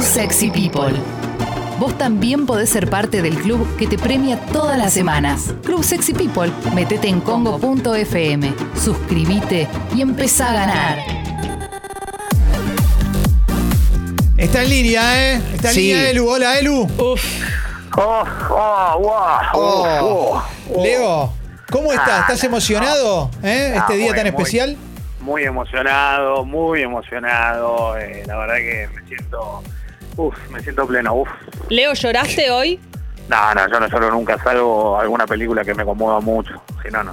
Club Sexy People. Vos también podés ser parte del club que te premia todas las semanas. Club Sexy People. Metete en congo.fm, suscríbete y empezá a ganar. Está en línea, ¿eh? Está en Sí. línea Elu. Hola, Elu. Oh, oh, wow. Oh. oh. Leo, ¿cómo estás? Ah, ¿Estás no. emocionado? ¿eh? Ah, Este día muy, tan muy. especial. Muy emocionado, muy emocionado. eh, la verdad que me siento. Uf, me siento pleno. Uf. Leo, ¿lloraste hoy? No, no, yo no solo nunca salgo a alguna película que me conmueva mucho. Si no, no.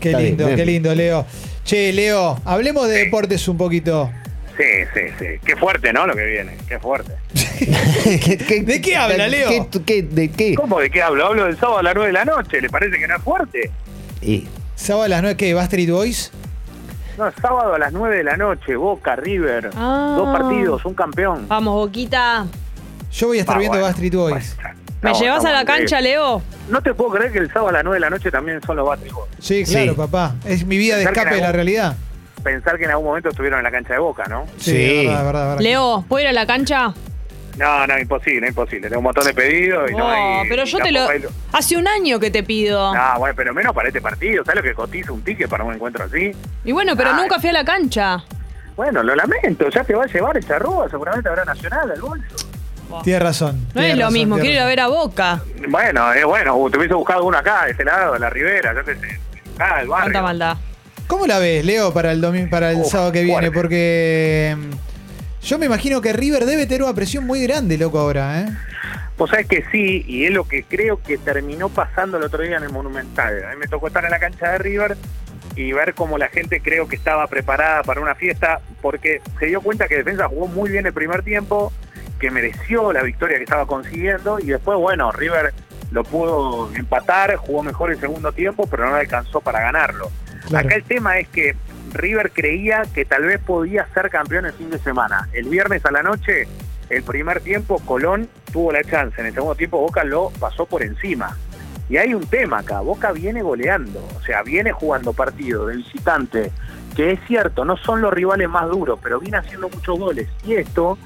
Qué Está lindo, bien. qué lindo, Leo. Che, Leo, hablemos de deportes un poquito. Sí, sí, sí. Qué fuerte, ¿no? Lo que viene. Qué fuerte. ¿Qué- qué- ¿De qué habla, Leo? ¿Qué- qué- ¿De qué? ¿Cómo de qué hablo? Hablo del sábado a las 9 de la noche. ¿Le parece que no es fuerte? Y- Sábado a las 9, ¿qué? ¿Backstreet Boys? No, sábado a las 9 de la noche. Boca, River. Ah. Dos partidos, un campeón. Vamos, Boquita. Yo voy a estar Ah, viendo bueno. Backstreet Boys. Bueno, ¿Me llevas a la cancha. Leo? No te puedo creer que el sábado a las 9 de la noche también son los Battery Boys. Sí, claro, Sí. papá. Es mi vida de escape de la algún- realidad. Pensar que en algún momento estuvieron en la cancha de Boca, ¿no? Sí, Sí. verdad, verdad, verdad. Leo, ¿puedo ir a la cancha? No, no, imposible, imposible. Tengo un montón de pedidos y no Oh, hay... pero yo te lo... Hace un año que te pido. No, bueno, pero menos para este partido. ¿Sabes lo que cotiza un ticket para un encuentro así? Y bueno, pero Ay. nunca fui a la cancha. Bueno, lo lamento. Ya te va a llevar el charrúa, seguramente habrá Nacional al bolso. Tienes razón. No es lo razón, mismo, quiero ir a ver a Boca. Bueno, es bueno. uh, Te hubiese buscado uno acá, de este lado, de la Ribera, yo qué sé. Acá, del barrio. Cuánta maldad. ¿Cómo la ves, Leo, para el domingo, para el Uf, sábado que viene? fuerte. Porque mm, yo me imagino que River debe tener una presión muy grande, loco, ahora, ¿eh? Vos sabés que sí, y es lo que creo que terminó pasando el otro día en el Monumental. A mí me tocó estar en la cancha de River y ver cómo la gente creo que estaba preparada para una fiesta, porque se dio cuenta que Defensa jugó muy bien el primer tiempo, que mereció la victoria que estaba consiguiendo, y después, bueno, River lo pudo empatar, jugó mejor el segundo tiempo, pero no alcanzó para ganarlo. Claro. Acá el tema es que River creía que tal vez podía ser campeón el fin de semana. El viernes a la noche, el primer tiempo, Colón tuvo la chance. En el segundo tiempo, Boca lo pasó por encima. Y hay un tema acá. Boca viene goleando. O sea, viene jugando partido de visitante. Que es cierto, no son los rivales más duros, pero viene haciendo muchos goles. Y esto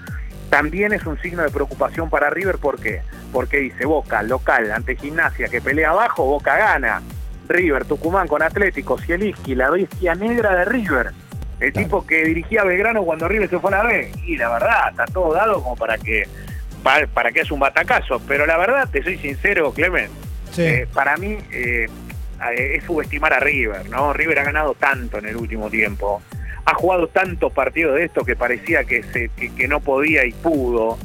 también es un signo de preocupación para River. ¿Por qué? Porque dice Boca, local, ante Gimnasia, que pelea abajo, Boca gana. River, Tucumán con Atlético, Cieliski, la bestia negra de River. El tipo que dirigía a Belgrano cuando River se fue a la B. Y la verdad, está todo dado como para que para, para que es un batacazo. Pero la verdad, te soy sincero, Clemen, Sí. eh, para mí eh, eh, es subestimar a River, ¿no? River ha ganado tanto en el último tiempo. Ha jugado tantos partidos de esto que parecía que, se, que, que no podía y pudo.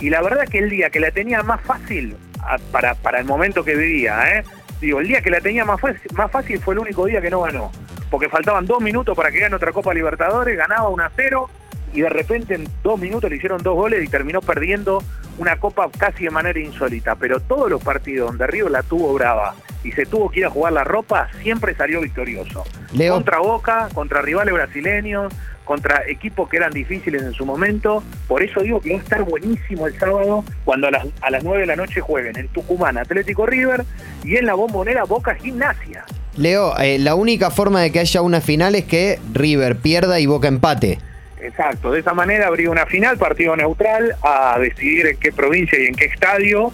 Y la verdad que el día que la tenía más fácil a- para, para el momento que vivía, ¿eh? Digo, el día que la tenía más fácil, más fácil fue el único día que no ganó. Porque faltaban dos minutos para que gane otra Copa Libertadores, ganaba 1 a 0 y de repente en dos minutos le hicieron dos goles y terminó perdiendo una Copa casi de manera insólita. Pero todos los partidos donde River la tuvo brava y se tuvo que ir a jugar la ropa, siempre salió victorioso. Leo, Contra Boca, contra rivales brasileños, contra equipos que eran difíciles en su momento. Por eso digo que va a estar buenísimo el sábado cuando a las, a las 9 de la noche jueguen en Tucumán Atlético River y en la bombonera Boca Gimnasia. Leo, eh, la única forma de que haya una final es que River pierda y Boca empate. Exacto, de esa manera habría una final, partido neutral, a decidir en qué provincia y en qué estadio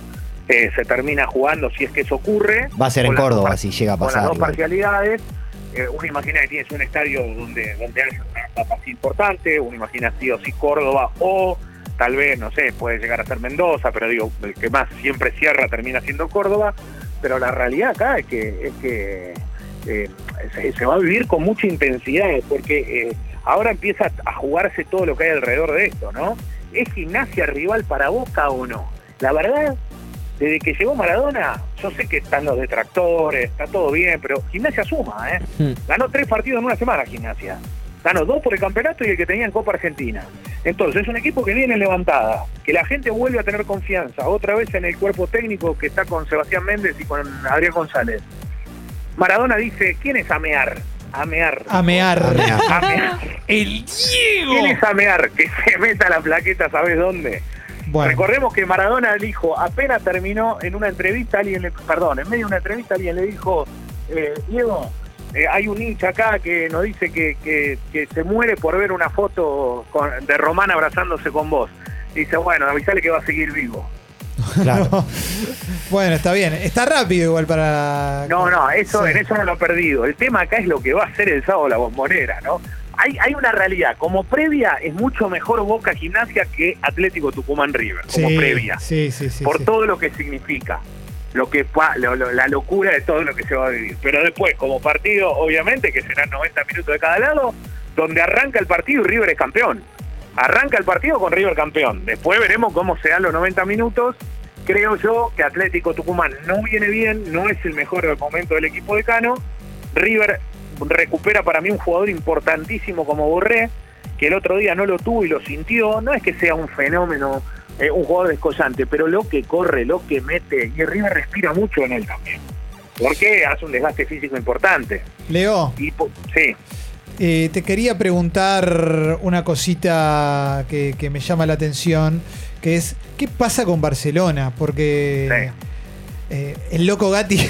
eh, se termina jugando si es que eso ocurre. Va a ser en Con Córdoba, dos si llega a Con pasar, las dos igual. parcialidades. Eh, uno imagina que tienes un estadio donde, donde hay una etapa así importante, uno imagina sí o sí Córdoba o tal vez, no sé, puede llegar a ser Mendoza, pero digo, el que más siempre cierra termina siendo Córdoba, pero la realidad acá es que, es que eh, se, se va a vivir con mucha intensidad, porque eh, ahora empieza a jugarse todo lo que hay alrededor de esto, ¿no? ¿Es gimnasia rival para Boca o no? La verdad, desde que llegó Maradona, yo sé que están los detractores, está todo bien, pero gimnasia suma, ¿eh? Hmm. Ganó tres partidos en una semana gimnasia. Ganó dos por el campeonato y el que tenía en Copa Argentina. Entonces es un equipo que viene levantada, que la gente vuelve a tener confianza, otra vez en el cuerpo técnico que está con Sebastián Méndez y con Adrián González. Maradona dice, ¿quién es Amear? Amear. Amear. Amear. Amear. El ¿Quién Diego. es Amear? Que se meta la plaqueta, ¿sabes dónde? Bueno, Recordemos que Maradona dijo, apenas terminó en una entrevista, alguien le, perdón, en medio de una entrevista alguien le dijo, eh, Diego, eh, hay un hincha acá que nos dice que, que- que se muere por ver una foto con- de Román abrazándose con vos. Dice, bueno, avisale que va a seguir vivo. Claro. bueno, está bien. Está rápido igual para. No, no, eso, Sí. en eso no lo he perdido. El tema acá es lo que va a hacer el sábado la bombonera, ¿no? Hay, hay una realidad, como previa es mucho mejor Boca Gimnasia que Atlético Tucumán River, como Sí, previa, Sí, sí, sí. por sí. todo lo que significa, lo que pa- lo- lo- la locura de todo lo que se va a vivir. Pero después, como partido, obviamente, que serán 90 minutos de cada lado, donde arranca el partido y River es campeón. Arranca el partido con River campeón. Después veremos cómo se dan los 90 minutos. Creo yo que Atlético Tucumán no viene bien, no es el mejor momento del equipo de Cano. River recupera para mí un jugador importantísimo como Borré, que el otro día no lo tuvo y lo sintió. No es que sea un fenómeno, eh, un jugador descollante, pero lo que corre, lo que mete, y River respira mucho en él también. Porque hace un desgaste físico importante. Leo, Y sí, eh, te quería preguntar una cosita que, que me llama la atención, que es, ¿qué pasa con Barcelona? Porque eh, el loco Gatti,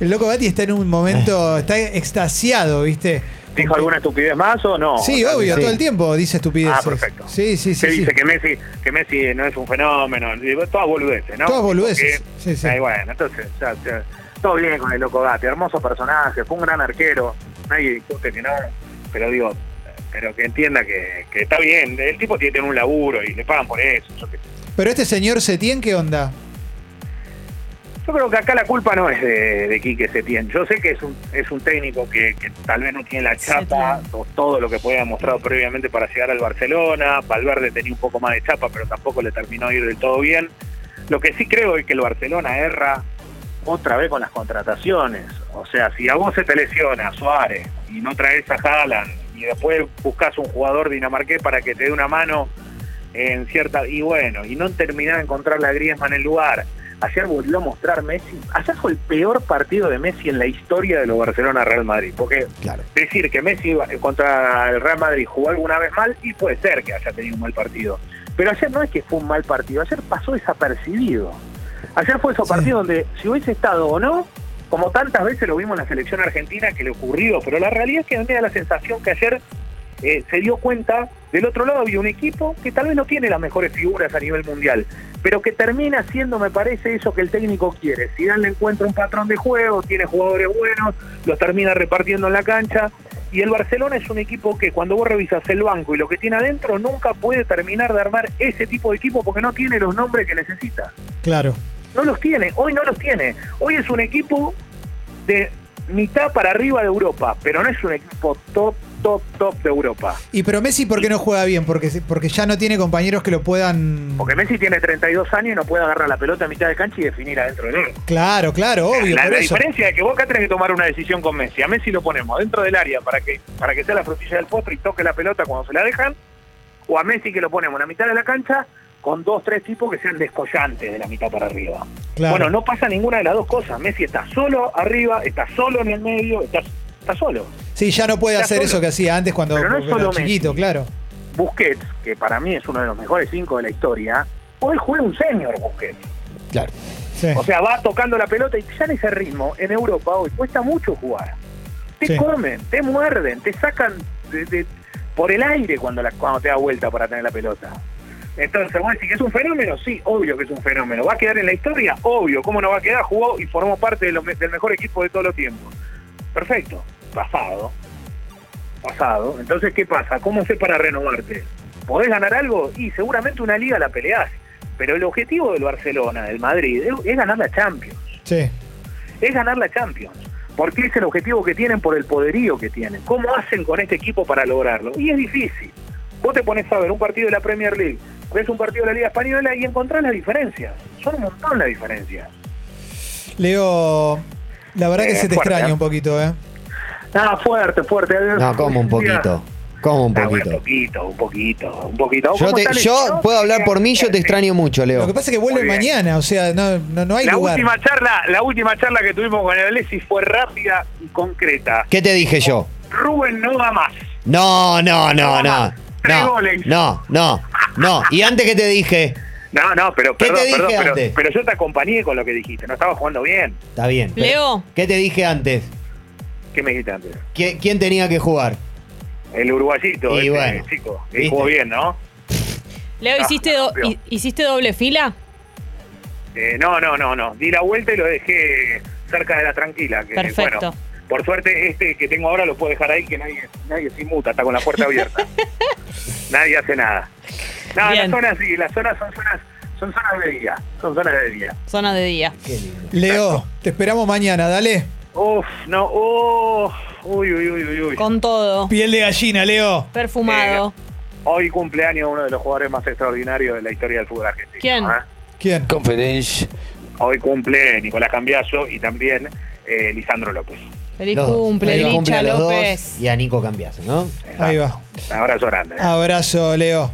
el loco Gatti está en un momento, está extasiado, ¿viste? ¿dijo alguna estupidez más o no? Sí, O sea, obvio, sí. todo el tiempo dice estupideces. Ah, perfecto. Sí, sí, sí. Se sí. dice que Messi, que Messi no es un fenómeno, todas boludeces, ¿no? Todas boludeces, Porque- sí, sí. Ahí, bueno, entonces, ya, ya, todo bien con el Loco Gatti, hermoso personaje, fue un gran arquero, nadie discute que no, pero digo, pero que entienda que, que está bien, el tipo tiene un laburo y le pagan por eso. Yo, qué sé. Pero este señor Setién, ¿qué onda? Yo creo que acá la culpa no es de, de Quique Setién. Yo sé que es un, es un técnico que, que tal vez no tiene la chapa o todo lo que haber mostrado previamente para llegar al Barcelona. Valverde tenía un poco más de chapa, pero tampoco le terminó de ir del todo bien. Lo que sí creo es que el Barcelona erra otra vez con las contrataciones. O sea, si a vos se te lesiona Suárez y no traes a Haaland y después buscas un jugador dinamarqués para que te dé una mano en cierta y bueno, y no terminás de encontrar la Griezmann en el lugar. Ayer volvió a mostrar Messi. Ayer fue el peor partido de Messi en la historia de los Barcelona Real Madrid. Porque Claro. decir que Messi contra el Real Madrid jugó alguna vez mal y puede ser que haya tenido un mal partido. Pero ayer no es que fue un mal partido, ayer pasó desapercibido. Ayer fue esos Sí. partidos donde si hubiese estado o no, como tantas veces lo vimos en la selección argentina que le ocurrió, pero la realidad es que a mí me da la sensación que ayer eh, se dio cuenta, del otro lado había un equipo que tal vez no tiene las mejores figuras a nivel mundial, pero que termina siendo, me parece, eso que el técnico quiere. Si Dan le encuentra un patrón de juego, tiene jugadores buenos, los termina repartiendo en la cancha. Y el Barcelona es un equipo que cuando vos revisas el banco y lo que tiene adentro, nunca puede terminar de armar ese tipo de equipo porque no tiene los nombres que necesita. Claro. No los tiene, hoy no los tiene. Hoy es un equipo de mitad para arriba de Europa, pero no es un equipo top, top, top de Europa. Y pero Messi, ¿por qué no juega bien? Porque, porque ya no tiene compañeros que lo puedan. Porque Messi tiene 32 años y no puede agarrar la pelota a mitad de cancha y definir adentro del arco. Claro, claro, obvio. la por la eso. diferencia es que vos acá tenés que tomar una decisión con Messi. A Messi lo ponemos dentro del área para que para que sea la frutilla del postre y toque la pelota cuando se la dejan. O a Messi que lo ponemos en la mitad de la cancha con dos, tres tipos que sean descollantes de la mitad para arriba. Claro. Bueno, no pasa ninguna de las dos cosas. Messi está solo arriba, está solo en el medio, está, está solo. Sí, ya no puede hacer solo. eso que hacía antes cuando Pero no es era solo chiquito, Messi. claro. Busquets, que para mí es uno de los mejores cinco de la historia, hoy juega un senior Busquets. Claro. Sí. O sea, va tocando la pelota y ya en ese ritmo, en Europa hoy, cuesta mucho jugar. Te Sí. comen, te muerden, te sacan de- de- por el aire cuando, la, cuando te da vuelta para tener la pelota. Entonces, vos decís que es un fenómeno, sí, obvio que es un fenómeno. ¿Va a quedar en la historia? Obvio, ¿cómo no va a quedar? Jugó y formó parte de lo me- del mejor equipo de todos los tiempos. Perfecto, pasado. Pasado. Entonces, ¿qué pasa? ¿Cómo haces para renovarte? ¿Podés ganar algo? Y seguramente una liga la peleás. Pero el objetivo del Barcelona, del Madrid, es, ganar la Champions. Sí. Es ganar la Champions. Porque es el objetivo que tienen por el poderío que tienen. ¿Cómo hacen con este equipo para lograrlo? Y es difícil. Vos te pones a ver un partido de la Premier League, ves un partido de la Liga Española y encontrás las diferencias. Son un montón las diferencias. Leo, la verdad que Eh, se te fuerte, extraña ¿eh? un poquito, ¿eh? Ah, fuerte, fuerte. No, como un poquito. Como un Ah, poquito. un poquito, un poquito, un poquito. Yo, puedo hablar por mí, yo te extraño mucho, Lo Leo. que pasa es que vuelve mañana, o sea, no, no, no hay La lugar. última charla, la última charla que tuvimos con el Alessi fue rápida y concreta. ¿Qué te dije yo? Rubén no va más. No, no, no, no. Tres No, goles. no, no, no. ¿Y antes qué te dije? No, no, pero ¿Qué te perdón, dije perdón, pero, antes? pero yo te acompañé con lo que dijiste. No estaba jugando bien. Está bien. Leo. ¿Qué te dije antes? ¿Qué me dijiste antes? ¿Quién, quién tenía que jugar? El uruguayito, Y ese bueno, chico. Que ¿viste? jugó bien, ¿no? Leo, No, ¿hiciste, do- ¿hiciste doble fila? Eh, no, no, no, no. Di la vuelta y lo dejé cerca de la tranquila. Que, Perfecto. Bueno, por suerte, este que tengo ahora lo puedo dejar ahí, que nadie, nadie se inmuta, está con la puerta abierta. nadie hace nada. No, Bien. las zonas sí, las zonas son zonas, son zonas de día. Son zonas de día. Zona de día. Qué lindo. Leo, te esperamos mañana, dale. Uf, no, uf, uy, uy, uy, uy, uy. Con todo. Piel de gallina, Leo. Perfumado. Hoy cumpleaños uno de los jugadores más extraordinarios de la historia del fútbol argentino. ¿Quién? ¿eh? ¿Quién? Confidence. Hoy cumple Nicolás Cambiaso y también eh, Lisandro López. Feliz Los cumple, Feliz cumple Licha a los dos López. y a Nico Cambiaso, ¿no? Ahí va. Un abrazo grande. ¿eh? Abrazo, Leo.